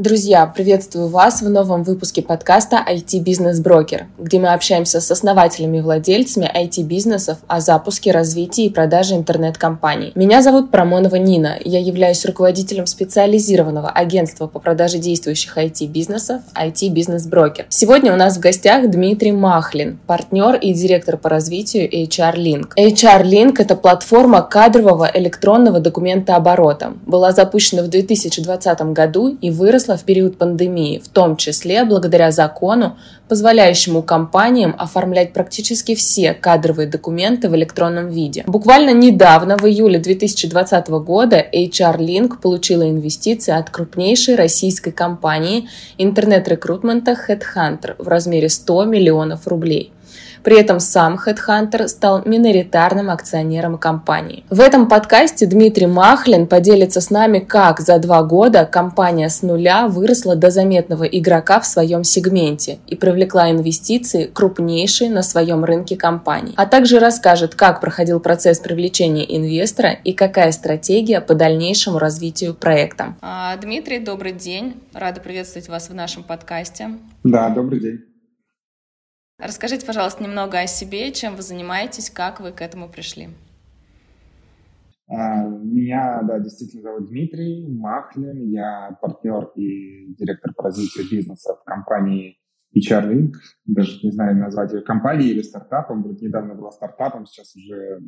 Друзья, приветствую вас в новом выпуске подкаста IT Бизнес Брокер, где мы общаемся с основателями и владельцами IT-бизнесов о запуске, развитии и продаже интернет-компаний. Меня зовут Промонова Нина, я являюсь руководителем специализированного агентства по продаже действующих IT-бизнесов IT Бизнес Брокер. Сегодня у нас в гостях Дмитрий Махлин, партнер и директор по развитию HR Link. HR Link – это платформа кадрового электронного документа оборота. Была запущена в 2020 году и выросла выросла в период пандемии, в том числе благодаря закону, позволяющему компаниям оформлять практически все кадровые документы в электронном виде. Буквально недавно, в июле 2020 года, HR Link получила инвестиции от крупнейшей российской компании интернет-рекрутмента Headhunter в размере 100 миллионов рублей. При этом сам HeadHunter стал миноритарным акционером компании. В этом подкасте Дмитрий Махлин поделится с нами, как за два года компания с нуля выросла до заметного игрока в своем сегменте и привлекла инвестиции крупнейшей на своем рынке компании, а также расскажет, как проходил процесс привлечения инвестора и какая стратегия по дальнейшему развитию проекта. А, Дмитрий, добрый день. Рада приветствовать вас в нашем подкасте. Да, добрый день. Расскажите, пожалуйста, немного о себе, чем вы занимаетесь, как вы к этому пришли. А, меня, да, действительно зовут Дмитрий Махлин. Я партнер и директор по развитию бизнеса в компании HR. Даже не знаю, назвать ее компанией или стартапом. Вот недавно была стартапом, сейчас уже,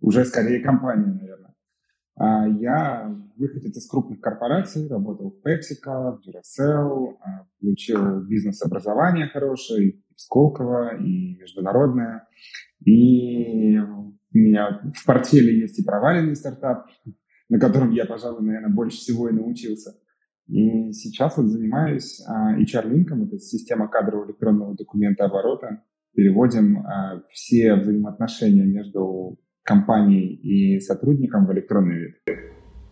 уже скорее компания, наверное. А, я выходец из крупных корпораций, работал в PepsiCo, в Duracell, а, получил бизнес-образование хорошее, Сколково и международная. И у меня в портфеле есть и проваленный стартап, на котором я, пожалуй, наверное, больше всего и научился. И сейчас вот занимаюсь HR-линком, а, это система кадрового электронного документа оборота. Переводим все взаимоотношения между компанией и сотрудником в электронный вид.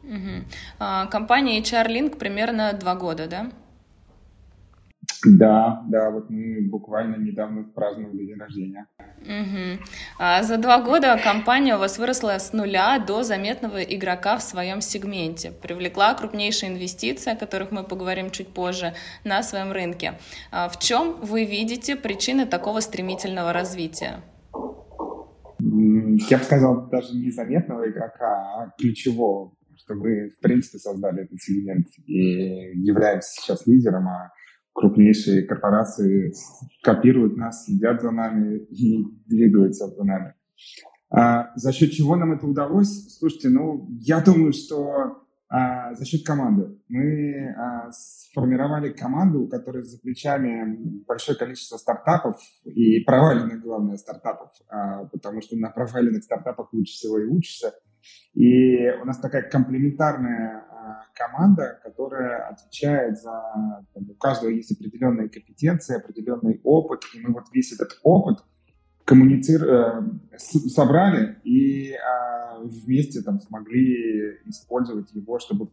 Угу. Компания HR-Link примерно два года, да? Да, да, вот мы буквально недавно праздновали день рождения. Угу. А за два года компания у вас выросла с нуля до заметного игрока в своем сегменте, привлекла крупнейшие инвестиции, о которых мы поговорим чуть позже, на своем рынке. А в чем вы видите причины такого стремительного развития? Я бы сказал, даже не заметного игрока, а ключевого, что мы, в принципе, создали этот сегмент и являемся сейчас лидером, а крупнейшие корпорации копируют нас, следят за нами и двигаются за нами. А, за счет чего нам это удалось? Слушайте, ну, я думаю, что а, за счет команды. Мы а, сформировали команду, у которой за плечами большое количество стартапов и проваленных, главное, стартапов, а, потому что на проваленных стартапах лучше всего и учишься. И у нас такая комплементарная а, команда, которая отвечает за... Там, у каждого есть определенные компетенции, определенный опыт, и мы вот весь этот опыт коммуницировали, э, собрали и а, вместе там смогли использовать его, чтобы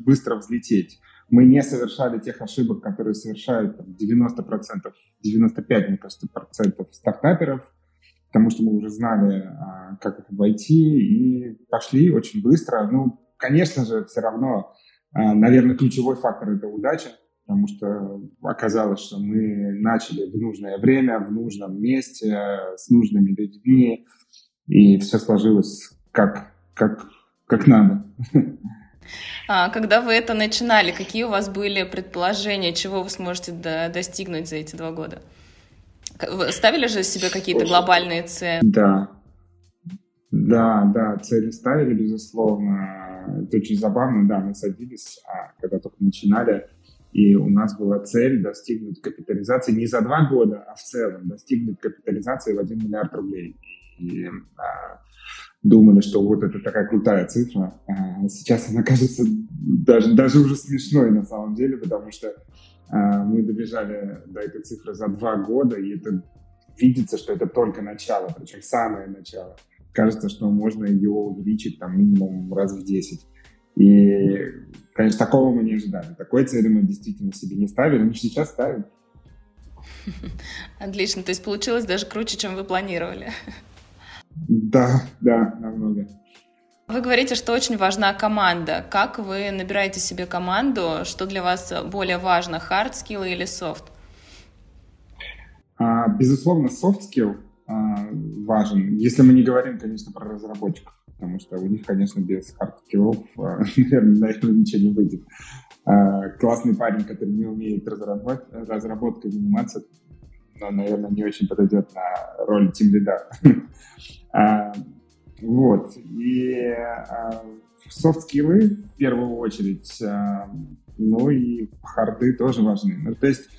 быстро взлететь. Мы не совершали тех ошибок, которые совершают там, 90%, 95, мне кажется, процентов стартаперов, потому что мы уже знали, а, как их обойти, и пошли очень быстро. Ну, конечно же, все равно, а, наверное, ключевой фактор – это удача, потому что оказалось, что мы начали в нужное время, в нужном месте, с нужными людьми, и все сложилось как, как, как надо. А когда вы это начинали, какие у вас были предположения, чего вы сможете достигнуть за эти два года? Ставили же себе какие-то глобальные цели? Да. Да, да, цели ставили, безусловно. Это очень забавно, да, мы садились, а когда только начинали, и у нас была цель достигнуть капитализации не за два года, а в целом достигнуть капитализации в 1 миллиард рублей. И а, думали, что вот это такая крутая цифра. А сейчас она кажется даже, даже уже смешной на самом деле, потому что а, мы добежали до этой цифры за два года, и это видится, что это только начало, причем самое начало. Кажется, что можно ее увеличить там минимум раз в 10. И, конечно, такого мы не ожидали. Такой цели мы действительно себе не ставили, но сейчас ставим. Отлично, то есть получилось даже круче, чем вы планировали. Да, да, намного. Вы говорите, что очень важна команда. Как вы набираете себе команду? Что для вас более важно, hard skill или soft? А, безусловно, soft skill а, важен, если мы не говорим, конечно, про разработчиков, потому что у них, конечно, без skills, а, наверное, ничего не выйдет. А, классный парень, который не умеет разработ- разработкой заниматься, но, наверное, не очень подойдет на роль тим лида. Вот. И софт-скиллы в первую очередь, ну и харды тоже важны. Ну, то есть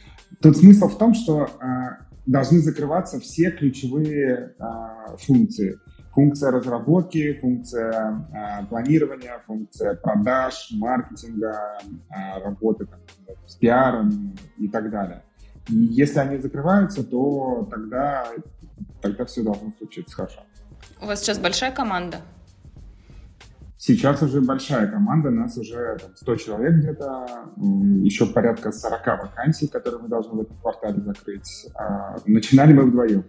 тут смысл в том, что должны закрываться все ключевые функции. Функция разработки, функция э, планирования, функция продаж, маркетинга, э, работы там, с пиаром и так далее. И если они закрываются, то тогда, тогда все должно случиться хорошо. У вас сейчас большая команда? Сейчас уже большая команда, нас уже там, 100 человек где-то, еще порядка 40 вакансий, которые мы должны в этом квартале закрыть. А начинали мы вдвоем.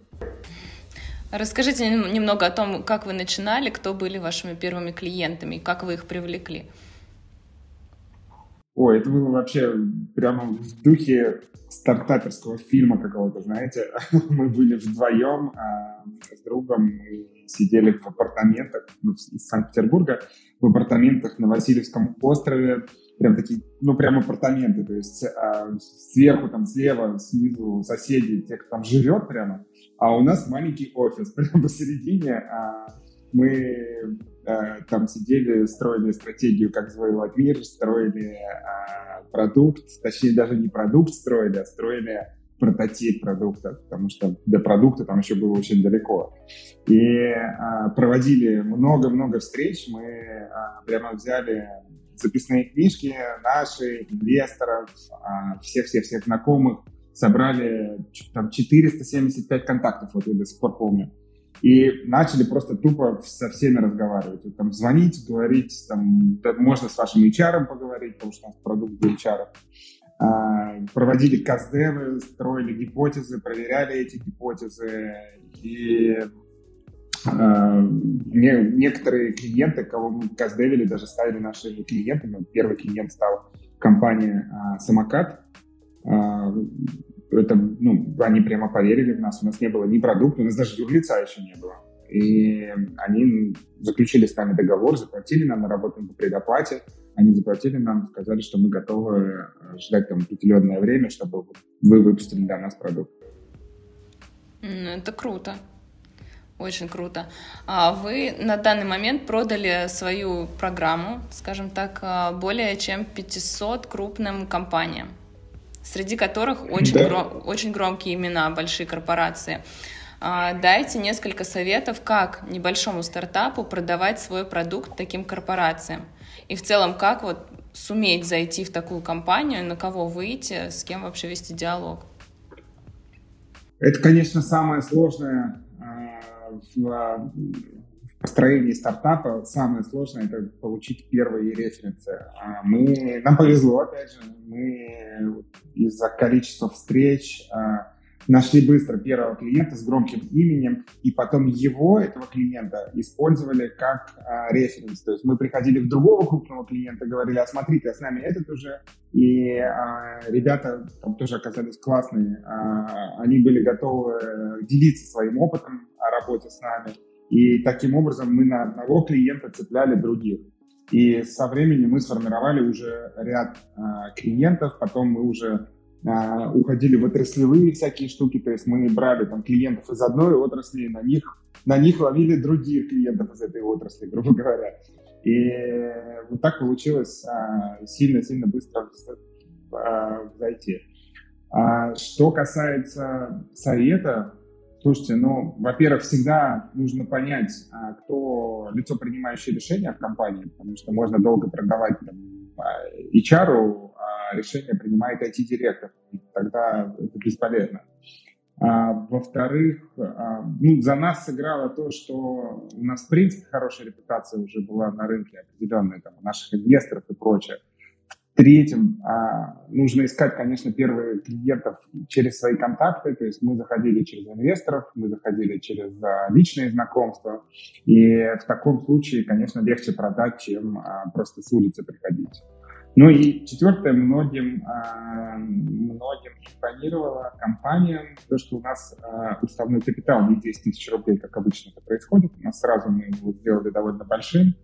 Расскажите немного о том, как вы начинали, кто были вашими первыми клиентами как вы их привлекли. Ой, это было вообще прямо в духе стартаперского фильма какого-то, знаете. Мы были вдвоем а, с другом, мы сидели в апартаментах ну, из Санкт-Петербурга, в апартаментах на Васильевском острове, прям такие, ну, прям апартаменты, то есть а, сверху, там, слева, снизу соседи, те, кто там живет прямо, а у нас маленький офис прямо посередине, а мы Э, там сидели, строили стратегию, как завоевать мир, строили а, продукт, точнее даже не продукт строили, а строили прототип продукта, потому что до продукта там еще было очень далеко. И а, проводили много-много встреч, мы а, прямо взяли записные книжки наши, инвесторов, а, всех-всех-всех знакомых, собрали там 475 контактов, вот я до сих пор помню. И начали просто тупо со всеми разговаривать. Там, звонить, говорить, там, можно с вашим HR поговорить, потому что у нас продукт для HR. А, проводили каздевы, строили гипотезы, проверяли эти гипотезы. И а, не, некоторые клиенты, кого мы каздевили, даже стали нашими клиентами. Первый клиент стал компания а, «Самокат». А, это, ну, они прямо поверили в нас. У нас не было ни продукта, у нас даже юрлица еще не было. И они заключили с нами договор, заплатили нам, мы работаем по предоплате. Они заплатили нам, сказали, что мы готовы э, ждать там определенное время, чтобы вы выпустили для нас продукт. Это круто. Очень круто. А вы на данный момент продали свою программу, скажем так, а, более чем 500 крупным компаниям среди которых очень, да. гром, очень громкие имена, большие корпорации. А, дайте несколько советов, как небольшому стартапу продавать свой продукт таким корпорациям. И в целом, как вот суметь зайти в такую компанию, на кого выйти, с кем вообще вести диалог? Это, конечно, самое сложное а, в построении стартапа самое сложное это получить первые референсы. А мы, нам повезло, опять же, мы из-за количества встреч а, нашли быстро первого клиента с громким именем, и потом его, этого клиента, использовали как а, референс. То есть мы приходили в другого крупного клиента, говорили, а смотри, ты с нами этот уже, и а, ребята там тоже оказались классные, а, они были готовы делиться своим опытом о работе с нами, и таким образом мы на одного клиента цепляли других. И со временем мы сформировали уже ряд а, клиентов, потом мы уже а, уходили в отраслевые всякие штуки, то есть мы брали там клиентов из одной отрасли, на них, на них ловили других клиентов из этой отрасли, грубо говоря. И вот так получилось а, сильно-сильно а, быстро а, зайти. А, что касается совета, Слушайте, ну, во-первых, всегда нужно понять, а, кто лицо, принимающее решения в компании, потому что можно долго продавать там, HR, а решение принимает IT-директор, тогда это бесполезно. А, во-вторых, а, ну, за нас сыграло то, что у нас, в принципе, хорошая репутация уже была на рынке определенная, там, у наших инвесторов и прочее. Третьим, а, нужно искать, конечно, первых клиентов через свои контакты, то есть мы заходили через инвесторов, мы заходили через а, личные знакомства, и в таком случае, конечно, легче продать, чем а, просто с улицы приходить. Ну и четвертое, многим, многим импонировала компаниям то, что у нас уставной капитал не 10 тысяч рублей, как обычно это происходит. У нас сразу мы его сделали довольно большим,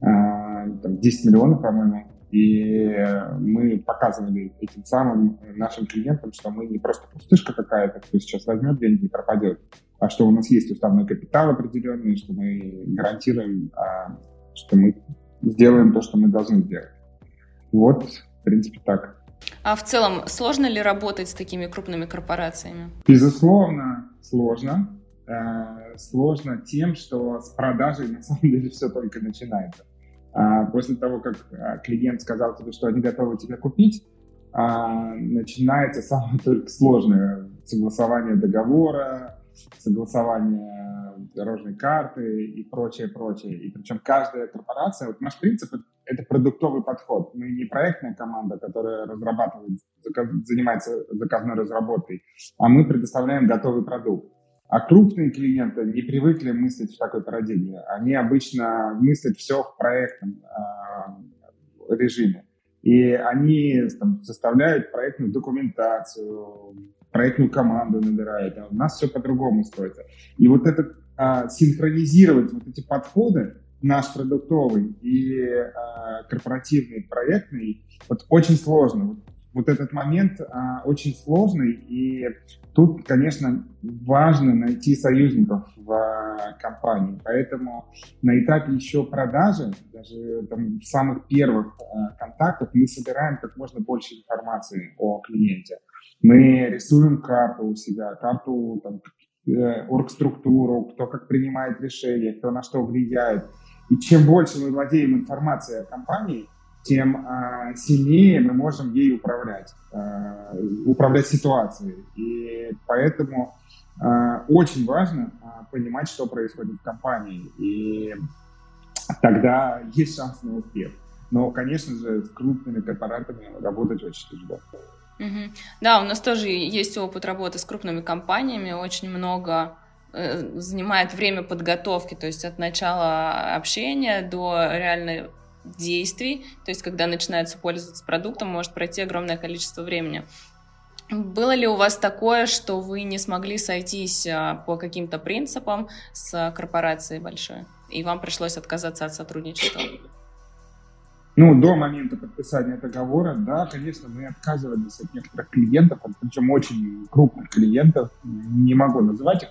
там 10 миллионов, по-моему, и мы показывали этим самым нашим клиентам, что мы не просто пустышка какая-то, кто сейчас возьмет деньги и пропадет, а что у нас есть уставной капитал определенный, что мы гарантируем, а, что мы сделаем то, что мы должны сделать. Вот, в принципе, так. А в целом, сложно ли работать с такими крупными корпорациями? Безусловно, сложно. Э, сложно тем, что с продажей на самом деле все только начинается. А, после того, как а, клиент сказал тебе, что они готовы тебя купить, а, начинается самое только сложное согласование договора, согласование дорожной карты и прочее, прочее. И причем каждая корпорация, вот наш принцип — это продуктовый подход. Мы не проектная команда, которая разрабатывает, занимается заказной разработкой, а мы предоставляем готовый продукт. А крупные клиенты не привыкли мыслить в такой парадигме. Они обычно мыслят все в проектном э, режиме. И они там, составляют проектную документацию, проектную команду набирают. А у нас все по-другому строится. И вот это э, синхронизировать вот эти подходы, наш продуктовый и э, корпоративный, проектный, вот очень сложно вот этот момент а, очень сложный, и тут, конечно, важно найти союзников в а, компании. Поэтому на этапе еще продажи, даже там, самых первых а, контактов, мы собираем как можно больше информации о клиенте. Мы рисуем карту у себя, карту там, э, оргструктуру, кто как принимает решения, кто на что влияет. И чем больше мы владеем информацией о компании, тем э, сильнее мы можем ей управлять, э, управлять ситуацией. И поэтому э, очень важно понимать, что происходит в компании. И тогда есть шанс на успех. Но, конечно же, с крупными корпоратами работать очень тяжело. Угу. Да, у нас тоже есть опыт работы с крупными компаниями, очень много занимает время подготовки, то есть от начала общения до реальной действий, то есть когда начинается пользоваться продуктом, может пройти огромное количество времени. Было ли у вас такое, что вы не смогли сойтись а, по каким-то принципам с корпорацией большой, и вам пришлось отказаться от сотрудничества? Ну, до момента подписания договора, да, конечно, мы отказывались от некоторых клиентов, причем очень крупных клиентов, не могу называть их,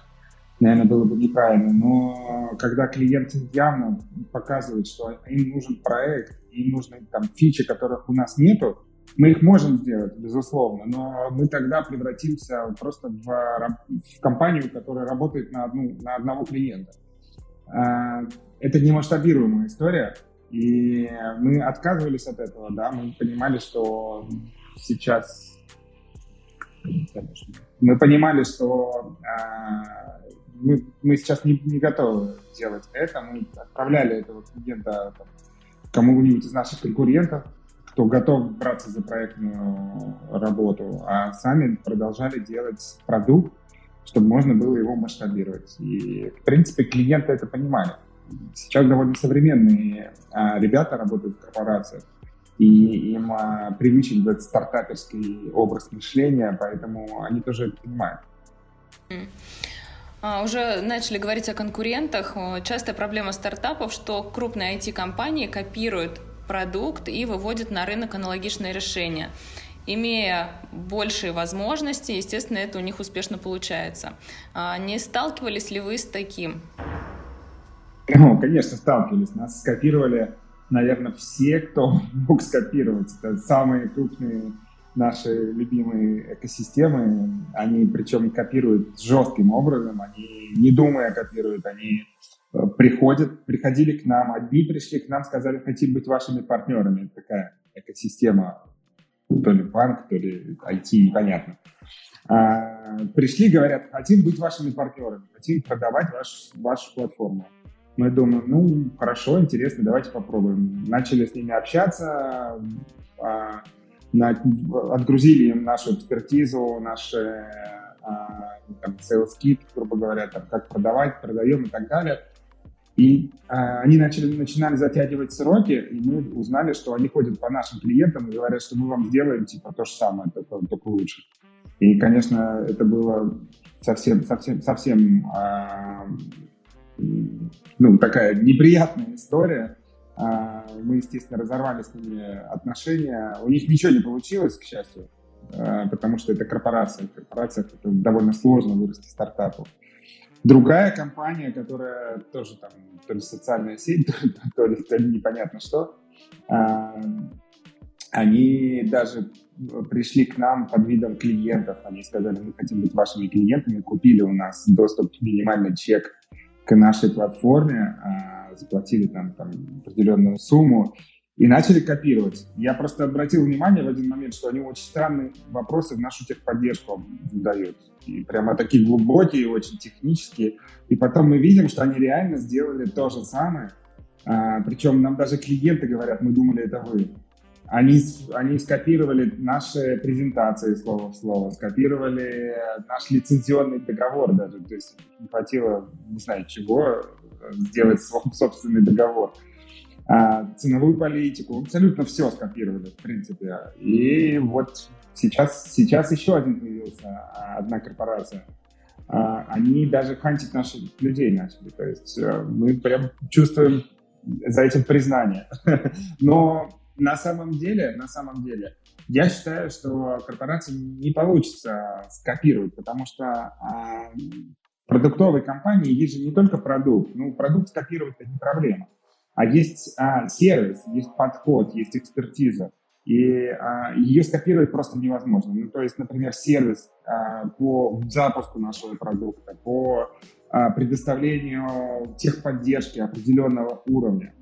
наверное, было бы неправильно. Но когда клиент явно показывает, что им нужен проект, им нужны там фичи, которых у нас нету, мы их можем сделать, безусловно, но мы тогда превратимся просто в, в компанию, которая работает на, одну, на одного клиента. А, это не масштабируемая история, и мы отказывались от этого, да, мы понимали, что сейчас мы понимали, что а, мы, мы сейчас не, не готовы делать это. Мы отправляли этого клиента там, кому-нибудь из наших конкурентов, кто готов браться за проектную работу, а сами продолжали делать продукт, чтобы можно было его масштабировать. И, в принципе, клиенты это понимали. Сейчас довольно современные а, ребята работают в корпорациях, и им а, привычен этот стартаперский образ мышления, поэтому они тоже это понимают. А, уже начали говорить о конкурентах. Частая проблема стартапов, что крупные IT-компании копируют продукт и выводят на рынок аналогичные решения. Имея большие возможности, естественно, это у них успешно получается. А, не сталкивались ли вы с таким? Ну, конечно, сталкивались. Нас скопировали, наверное, все, кто мог скопировать. Это самые крупные наши любимые экосистемы, они причем копируют жестким образом, они не думая копируют, они э, приходят, приходили к нам, одни пришли к нам, сказали, хотим быть вашими партнерами. Это такая экосистема, то ли банк, то ли IT, непонятно. А, пришли, говорят, хотим быть вашими партнерами, хотим продавать ваш, вашу платформу. Мы думаем, ну, хорошо, интересно, давайте попробуем. Начали с ними общаться, а, отгрузили им нашу экспертизу, наши а, там, sales kit, грубо говоря, там, как продавать, продаем и так далее. И а, они начали, начинали затягивать сроки, и мы узнали, что они ходят по нашим клиентам и говорят, что мы вам сделаем типа то же самое, только, только лучше. И, конечно, это было совсем, совсем, совсем а, ну, такая неприятная история. А, мы, естественно, разорвали с ними отношения. У них ничего не получилось, к счастью, а, потому что это корпорация. В корпорациях это довольно сложно вырасти стартапу. Другая компания, которая тоже там, то ли социальная сеть, то ли, то ли непонятно что, а, они даже пришли к нам под видом клиентов. Они сказали, мы хотим быть вашими клиентами, купили у нас доступ, минимальный чек к нашей платформе, заплатили там, там определенную сумму и начали копировать. Я просто обратил внимание в один момент, что они очень странные вопросы в нашу техподдержку задают. И прямо такие глубокие, очень технические. И потом мы видим, что они реально сделали то же самое. А, причем нам даже клиенты говорят, мы думали, это вы. Они, они скопировали наши презентации слово в слово, скопировали наш лицензионный договор даже. То есть не хватило, не знаю чего, сделать собственный договор. А, ценовую политику, абсолютно все скопировали, в принципе. И вот сейчас, сейчас еще один появился, одна корпорация. А, они даже хантить наших людей начали. То есть э, мы прям чувствуем за этим признание. Но на самом деле, на самом деле, я считаю, что корпорации не получится скопировать, потому что а, продуктовой компании есть же не только продукт. Ну, продукт скопировать это не проблема. А есть а, сервис, есть подход, есть экспертиза. И а, ее скопировать просто невозможно. Ну, то есть, например, сервис а, по запуску нашего продукта, по а, предоставлению техподдержки определенного уровня.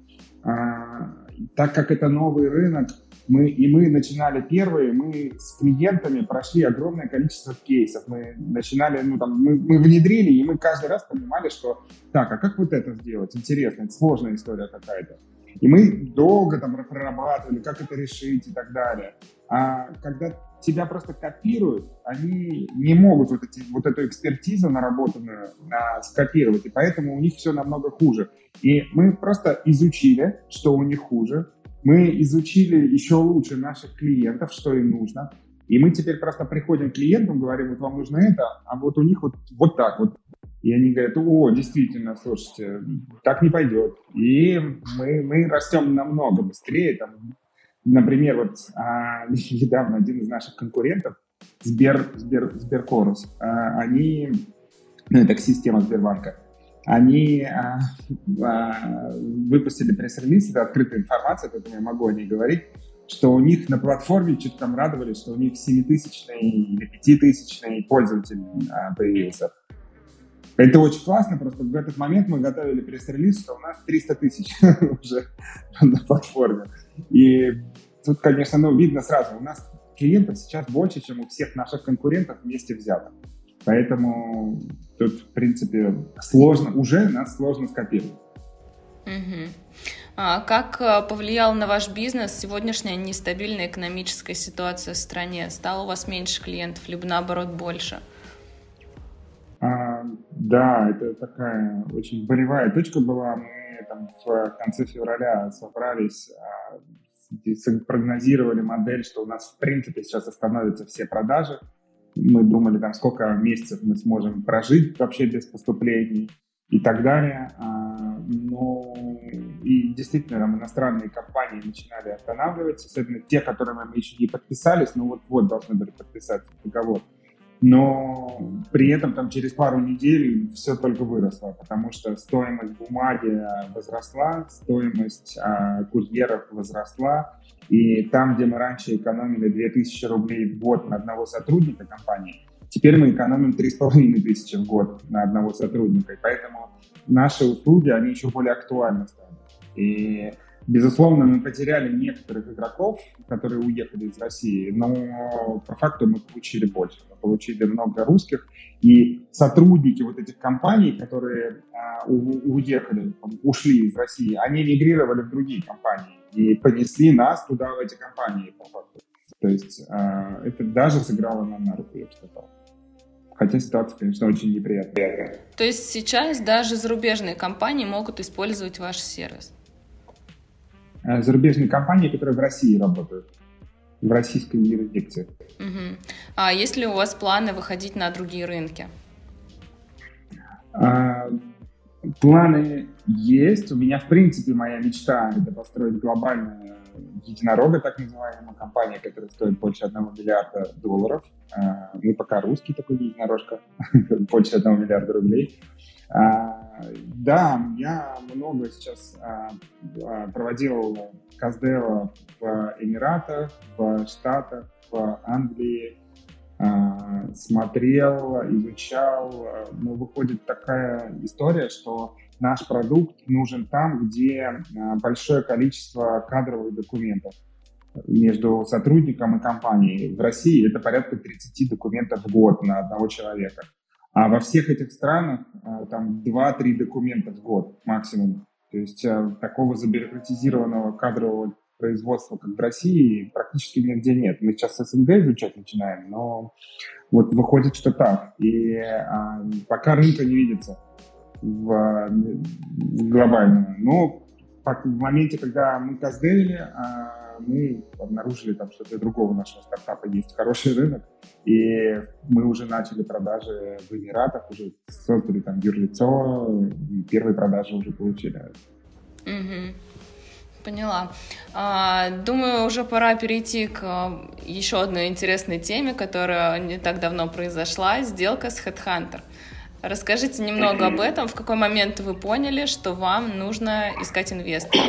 А, так как это новый рынок, мы, и мы начинали первые, мы с клиентами прошли огромное количество кейсов. Мы начинали, ну там, мы, мы внедрили, и мы каждый раз понимали, что так, а как вот это сделать? Интересно, это сложная история какая-то. И мы долго там прорабатывали, как это решить и так далее. А когда тебя просто копируют, они не могут вот, эти, вот эту экспертизу наработанную на, скопировать, и поэтому у них все намного хуже. И мы просто изучили, что у них хуже, мы изучили еще лучше наших клиентов, что им нужно, и мы теперь просто приходим к клиентам, говорим, вот вам нужно это, а вот у них вот, вот так вот. И они говорят, о, действительно, слушайте, так не пойдет. И мы, мы растем намного быстрее. Там, например, вот а, недавно один из наших конкурентов, Сбер, Сбер, Сберкорус, а, они, ну, это система Сбербанка, они а, а, выпустили пресс-релиз, это открытая информация, поэтому я могу о ней говорить, что у них на платформе что-то там радовались, что у них 7-тысячный или 5-тысячный пользователь а, появился. Это очень классно, просто в этот момент мы готовили пресс-релиз, что у нас 300 тысяч уже на платформе. И тут, конечно, ну, видно сразу, у нас клиентов сейчас больше, чем у всех наших конкурентов вместе взятых. Поэтому тут, в принципе, сложно, уже нас сложно скопировать. Угу. А как э, повлияла на ваш бизнес сегодняшняя нестабильная экономическая ситуация в стране? Стало у вас меньше клиентов, либо наоборот больше? А, да, это такая очень болевая точка была. Мы там в конце февраля собрались, а, прогнозировали модель, что у нас в принципе сейчас остановятся все продажи мы думали, там, сколько месяцев мы сможем прожить вообще без поступлений и так далее. А, но и действительно там иностранные компании начинали останавливаться, особенно те, которыми мы еще не подписались, но вот-вот должны были подписать договор. Но при этом там через пару недель все только выросло, потому что стоимость бумаги возросла, стоимость а, курьеров возросла, и там, где мы раньше экономили 2000 рублей в год на одного сотрудника компании, теперь мы экономим 3500 в год на одного сотрудника. И поэтому наши услуги, они еще более актуальны стали. И Безусловно, мы потеряли некоторых игроков, которые уехали из России, но по факту мы получили больше. Мы получили много русских, и сотрудники вот этих компаний, которые а, у, уехали, ушли из России, они мигрировали в другие компании и понесли нас туда, в эти компании, по факту. То есть а, это даже сыграло нам на руку, я бы сказал. Хотя ситуация, конечно, очень неприятная. То есть сейчас даже зарубежные компании могут использовать ваш сервис? Э, зарубежные компании, которые в России работают, в российской юрисдикции. Угу. А есть ли у вас планы выходить на другие рынки? А, планы есть. У меня, в принципе, моя мечта — это построить глобальную единорога, так называемая компания, которая стоит больше одного миллиарда долларов. А, мы пока русский такой единорожка, больше одного миллиарда рублей. А, да, я много сейчас а, а, проводил Каздева в Эмиратах, в Штатах, в Англии, смотрел, изучал. Но выходит такая история, что наш продукт нужен там, где большое количество кадровых документов между сотрудником и компанией. В России это порядка 30 документов в год на одного человека. А во всех этих странах а, там 2-3 документа в год максимум. То есть а, такого забюрократизированного кадрового производства, как в России, практически нигде нет. Мы сейчас СНГ изучать начинаем, но вот выходит, что так. И а, пока рынка не видится в, в глобального. Но в моменте, когда мы каздевили, а, мы обнаружили там, что для другого нашего стартапа есть хороший рынок, и мы уже начали продажи в Эмиратах, уже создали там юрлицо, и первые продажи уже получили. Угу. Поняла. А, думаю, уже пора перейти к еще одной интересной теме, которая не так давно произошла, сделка с Headhunter. Расскажите немного об этом, в какой момент вы поняли, что вам нужно искать инвестора?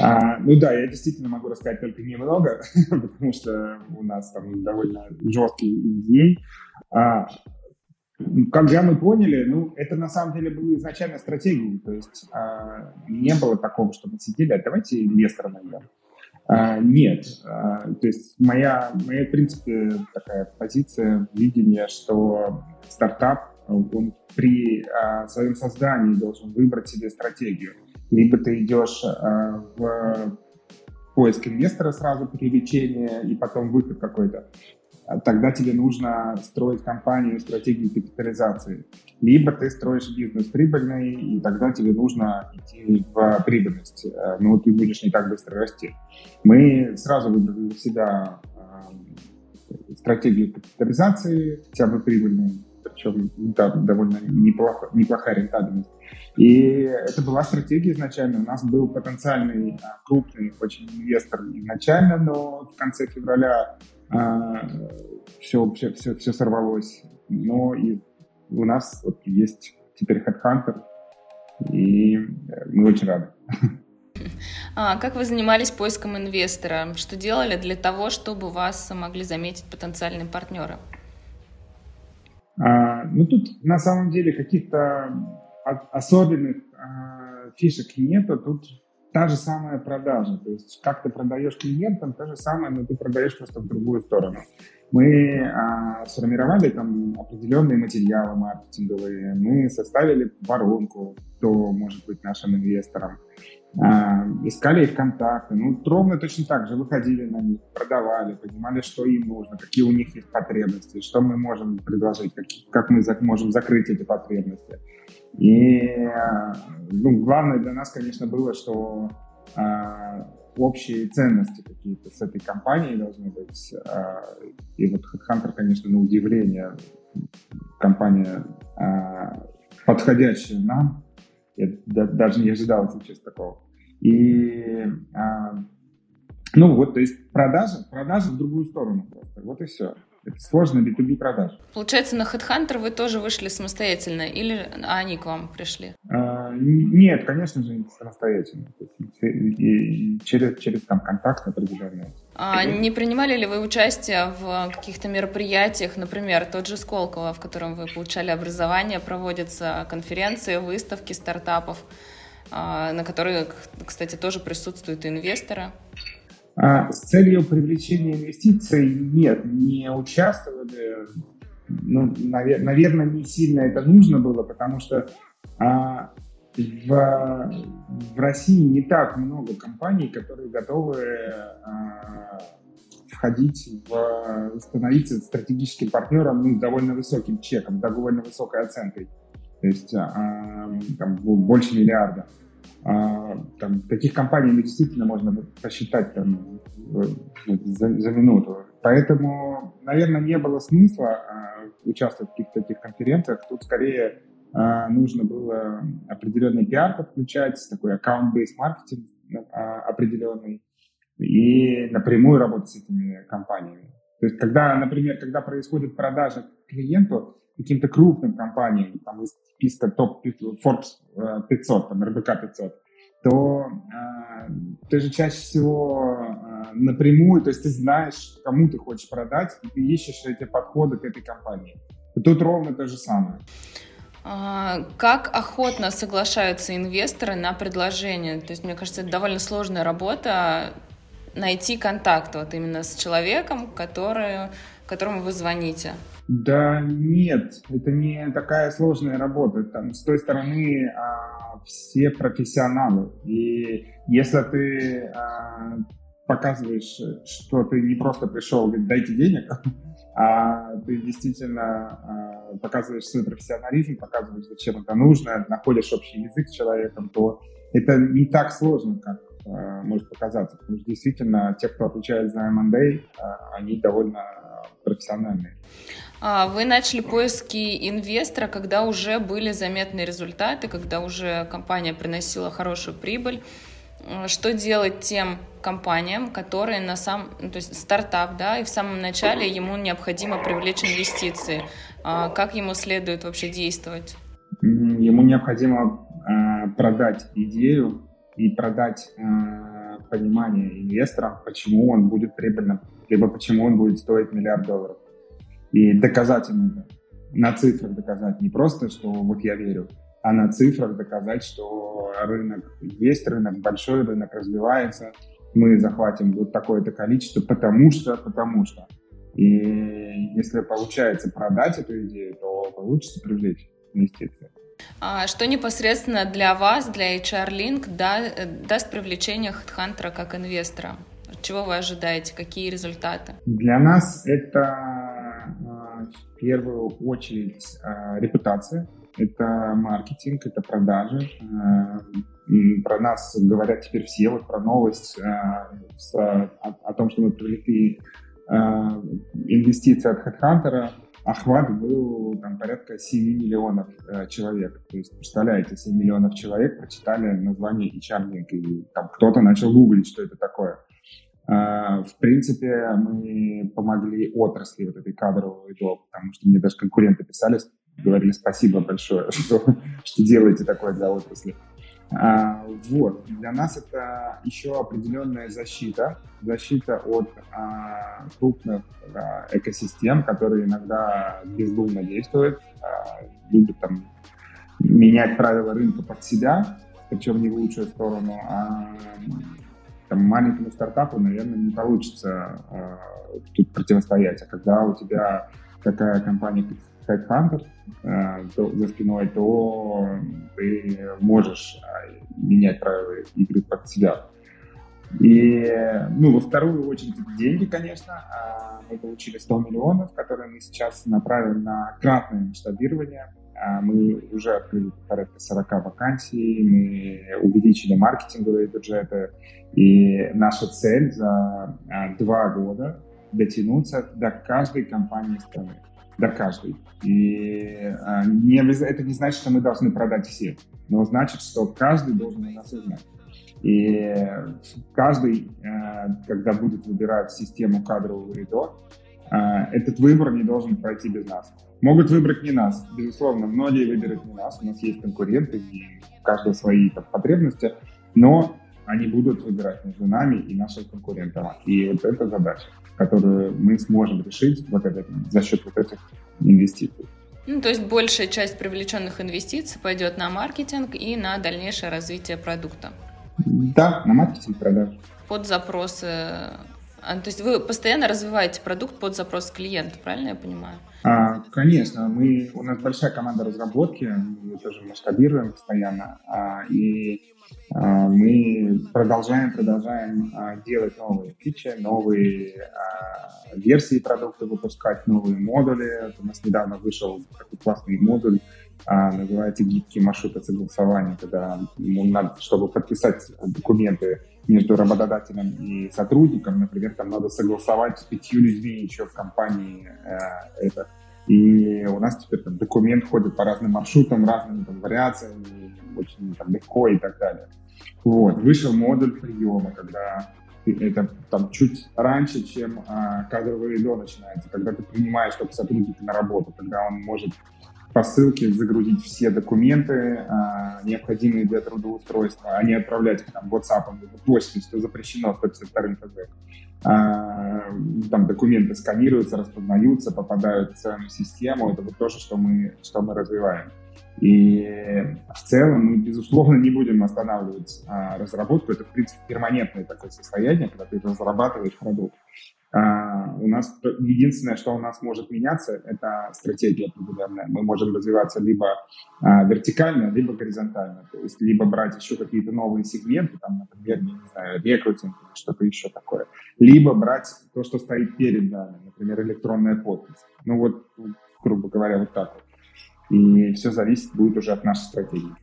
А, ну да, я действительно могу рассказать только немного, потому что у нас там довольно жесткий NDA. А, когда мы поняли, ну, это на самом деле было изначально стратегией, то есть а, не было такого, что мы сидели, а давайте инвестора найдем. А, нет, а, то есть моя, моя, в принципе, такая позиция, видение, что стартап, он при а, своем создании должен выбрать себе стратегию либо ты идешь э, в поиск инвестора сразу привлечение и потом выход какой-то, тогда тебе нужно строить компанию, стратегию капитализации. Либо ты строишь бизнес прибыльный, и тогда тебе нужно идти в прибыльность, э, но ты будешь не так быстро расти. Мы сразу выбрали для себя э, стратегию капитализации, хотя бы прибыльную, причем да, довольно неплохо, неплохая рентабельность. И это была стратегия изначально. У нас был потенциальный а, крупный очень инвестор изначально, но в конце февраля а, все, все, все, все сорвалось. Но и у нас вот есть теперь HeadHunter, и мы очень рады. А, как вы занимались поиском инвестора? Что делали для того, чтобы вас могли заметить потенциальные партнеры? А, ну, тут на самом деле каких-то особенных а, фишек нету. Тут та же самая продажа. То есть как ты продаешь клиентам, то же самое, но ты продаешь просто в другую сторону. Мы а, сформировали там определенные материалы маркетинговые, мы составили воронку, кто может быть нашим инвестором, искали их контакты. Ну, ровно точно так же выходили на них, продавали, понимали, что им нужно, какие у них есть потребности, что мы можем предложить, как, как мы можем закрыть эти потребности. И ну, главное для нас, конечно, было, что а, общие ценности какие-то с этой компанией должны быть. А, и вот HeadHunter, конечно, на удивление, компания а, подходящая нам. Я даже не ожидал сейчас такого. И а, ну вот, то есть продажа, продажа в другую сторону просто. Вот и все. Это сложно B2B продаж. Получается, на HeadHunter вы тоже вышли самостоятельно или они к вам пришли? А, нет, конечно же, самостоятельно. То есть, и, и через, через там контакт определенный. А не принимали ли вы участие в каких-то мероприятиях, например, тот же Сколково, в котором вы получали образование, проводятся конференции, выставки стартапов? На которые, кстати, тоже присутствуют инвесторы. А с целью привлечения инвестиций нет, не участвовали. Ну, наверное, не сильно это нужно было, потому что а, в, в России не так много компаний, которые готовы а, входить в становиться стратегическим партнером ну, с довольно высоким чеком, довольно высокой оценкой. То есть а, там, больше миллиарда. А, там, таких компаний ну, действительно можно посчитать там, за, за минуту. Поэтому, наверное, не было смысла а, участвовать в каких-то таких конференциях. Тут скорее нужно было определенный пиар подключать, такой аккаунт-бейс маркетинг а, определенный и напрямую работать с этими компаниями. То есть, когда, например, когда происходит продажа клиенту, каким-то крупным компаниям, там из списка топ Forbes 500, э, там РБК 500, то э, ты же чаще всего э, напрямую, то есть ты знаешь, кому ты хочешь продать, и ты ищешь эти подходы к этой компании. И тут ровно то же самое. А, как охотно соглашаются инвесторы на предложение? То есть, мне кажется, это довольно сложная работа найти контакт вот именно с человеком, который, которому вы звоните. Да нет, это не такая сложная работа. Там, с той стороны а, все профессионалы. И если ты а, показываешь, что ты не просто пришел, говорит, дайте денег, а ты действительно а, показываешь свой профессионализм, показываешь, зачем это нужно, находишь общий язык с человеком, то это не так сложно, как а, может показаться. Потому что действительно те, кто отвечает за M&A, а, они довольно профессиональные. А, вы начали поиски инвестора, когда уже были заметные результаты, когда уже компания приносила хорошую прибыль. Э, что делать тем компаниям, которые на самом, ну, то есть стартап, да, и в самом начале ему необходимо привлечь инвестиции. А, как ему следует вообще действовать? Ему необходимо э, продать идею и продать э, понимание инвесторам, почему он будет прибыльным, либо почему он будет стоить миллиард долларов и доказать им это. На цифрах доказать. Не просто, что вот я верю, а на цифрах доказать, что рынок есть, рынок большой, рынок развивается, мы захватим вот такое-то количество, потому что, потому что. И если получается продать эту идею, то получится привлечь инвестиции. А что непосредственно для вас, для HR Link, да, даст привлечение HeadHunter как инвестора? Чего вы ожидаете? Какие результаты? Для нас это в первую очередь а, репутация, это маркетинг, это продажи. А, про нас говорят теперь все, вот про новость а, о том, что мы привлекли инвестиции от HeadHunter, охват был там, порядка 7 миллионов э, человек. То есть, представляете, 7 миллионов человек прочитали название HR Link, и там кто-то начал гуглить, что это такое. А, в принципе, мы помогли отрасли вот этой кадровой до, потому что мне даже конкуренты писали, говорили спасибо большое, что, что делаете такое для отрасли. А, вот, для нас это еще определенная защита, защита от а, крупных а, экосистем, которые иногда бездумно действуют, а, любят там менять правила рынка под себя, причем не в лучшую сторону, а там, маленькому стартапу, наверное, не получится э, тут противостоять. А когда у тебя такая компания, как Headhunter то, за спиной, то ты можешь э, менять правила игры под себя. И, ну, во вторую очередь, деньги, конечно. Мы получили 100 миллионов, которые мы сейчас направим на кратное масштабирование а, мы уже открыли порядка 40 вакансий, мы увеличили маркетинговые бюджеты, и наша цель за а, два года дотянуться до каждой компании страны, до каждой. И а, не, это не значит, что мы должны продать все, но значит, что каждый должен нас узнать. И каждый, когда будет выбирать систему кадрового рядо, этот выбор не должен пройти без нас. Могут выбрать не нас, безусловно, многие выберут не нас, у нас есть конкуренты, и у каждого свои там, потребности, но они будут выбирать между нами и нашими конкурентами. И вот это задача, которую мы сможем решить вот это, за счет вот этих инвестиций. Ну, то есть большая часть привлеченных инвестиций пойдет на маркетинг и на дальнейшее развитие продукта. Да, на маркетинг продаж. Под запросы. А, то есть вы постоянно развиваете продукт под запрос клиента, правильно я понимаю? А, конечно, мы, у нас большая команда разработки, мы тоже масштабируем постоянно, а, и мы продолжаем, продолжаем а, делать новые фичи, новые а, версии продукта выпускать, новые модули. У нас недавно вышел такой классный модуль, называется гибкие маршруты согласования, когда ему надо, чтобы подписать документы между работодателем и сотрудником, например, там надо согласовать с пятью людьми еще в компании э, это. И у нас теперь там, документ ходит по разным маршрутам, разными там, вариациями, очень там, легко и так далее. Вот. Вышел модуль приема, когда это там чуть раньше, чем а, кадровый до начинается, когда ты принимаешь только сотрудника на работу, когда он может по ссылке загрузить все документы, а, необходимые для трудоустройства, а не отправлять там WhatsApp или почтой, что запрещено 152 ФЗ. А, там документы сканируются, распознаются, попадают в целую систему. Это вот то, что мы, что мы развиваем. И в целом мы, безусловно, не будем останавливать а, разработку. Это, в принципе, перманентное такое состояние, когда ты разрабатываешь продукт. А, у нас единственное, что у нас может меняться, это стратегия определенная. Мы можем развиваться либо а, вертикально, либо горизонтально. То есть либо брать еще какие-то новые сегменты, там, например, не знаю, рекрутинг или что-то еще такое, либо брать то, что стоит перед нами, например, электронная подпись. Ну вот, грубо говоря, вот так вот. И все зависит будет уже от нашей стратегии.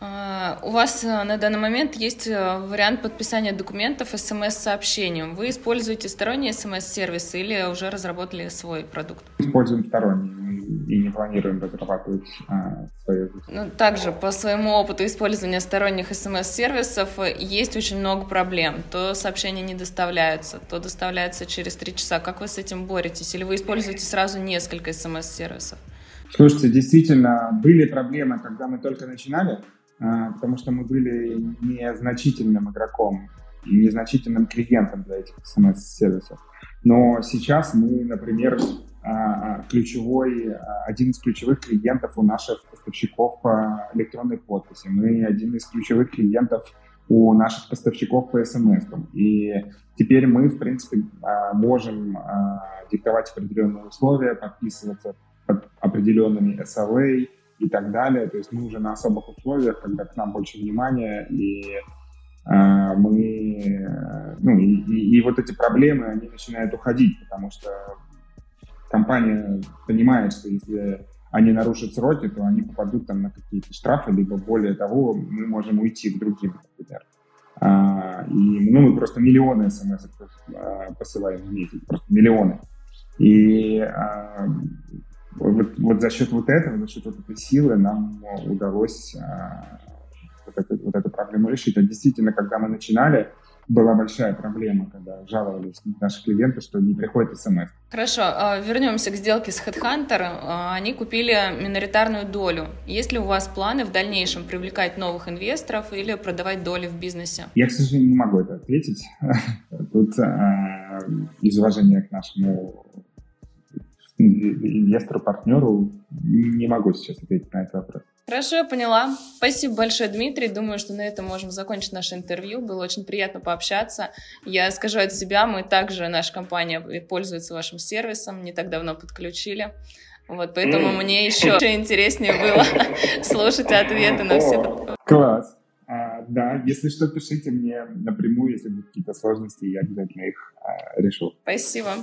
А, у вас э, на данный момент есть э, вариант подписания документов смс-сообщением. Вы используете сторонние смс-сервисы или уже разработали свой продукт? Используем сторонние и не планируем разрабатывать а, свое. Ну, также по своему опыту использования сторонних смс-сервисов э, есть очень много проблем. То сообщения не доставляются, то доставляются через три часа. Как вы с этим боретесь? Или вы используете сразу несколько смс-сервисов? Слушайте, действительно, были проблемы, когда мы только начинали. А, потому что мы были незначительным игроком и незначительным клиентом для этих смс-сервисов. Но сейчас мы, например, а, а, ключевой, один из ключевых клиентов у наших поставщиков по электронной подписи. Мы один из ключевых клиентов у наших поставщиков по смс. И теперь мы, в принципе, можем диктовать определенные условия, подписываться под определенными SLA, и так далее. То есть мы уже на особых условиях, когда к нам больше внимания, и э, мы, ну, и, и, и вот эти проблемы, они начинают уходить, потому что компания понимает, что если они нарушат сроки, то они попадут там на какие-то штрафы, либо более того, мы можем уйти к другим, например. А, и ну, мы просто миллионы смс а, посылаем в месяц, просто миллионы. И а, вот, вот за счет вот этого, за счет вот этой силы нам удалось а, вот, эту, вот эту проблему решить. А действительно, когда мы начинали, была большая проблема, когда жаловались наши клиенты, что не приходит смс. Хорошо, а, вернемся к сделке с Headhunter. А, они купили миноритарную долю. Есть ли у вас планы в дальнейшем привлекать новых инвесторов или продавать доли в бизнесе? Я, к сожалению, не могу это ответить. Тут из уважения к нашему инвестору, партнеру не могу сейчас ответить на этот вопрос. Хорошо, я поняла. Спасибо большое, Дмитрий. Думаю, что на этом можем закончить наше интервью. Было очень приятно пообщаться. Я скажу от себя, мы также, наша компания пользуется вашим сервисом, не так давно подключили. Вот, поэтому мне еще интереснее было слушать ответы на все. Класс. А, да, если что, пишите мне напрямую, если будут какие-то сложности, я обязательно их а, решу. Спасибо.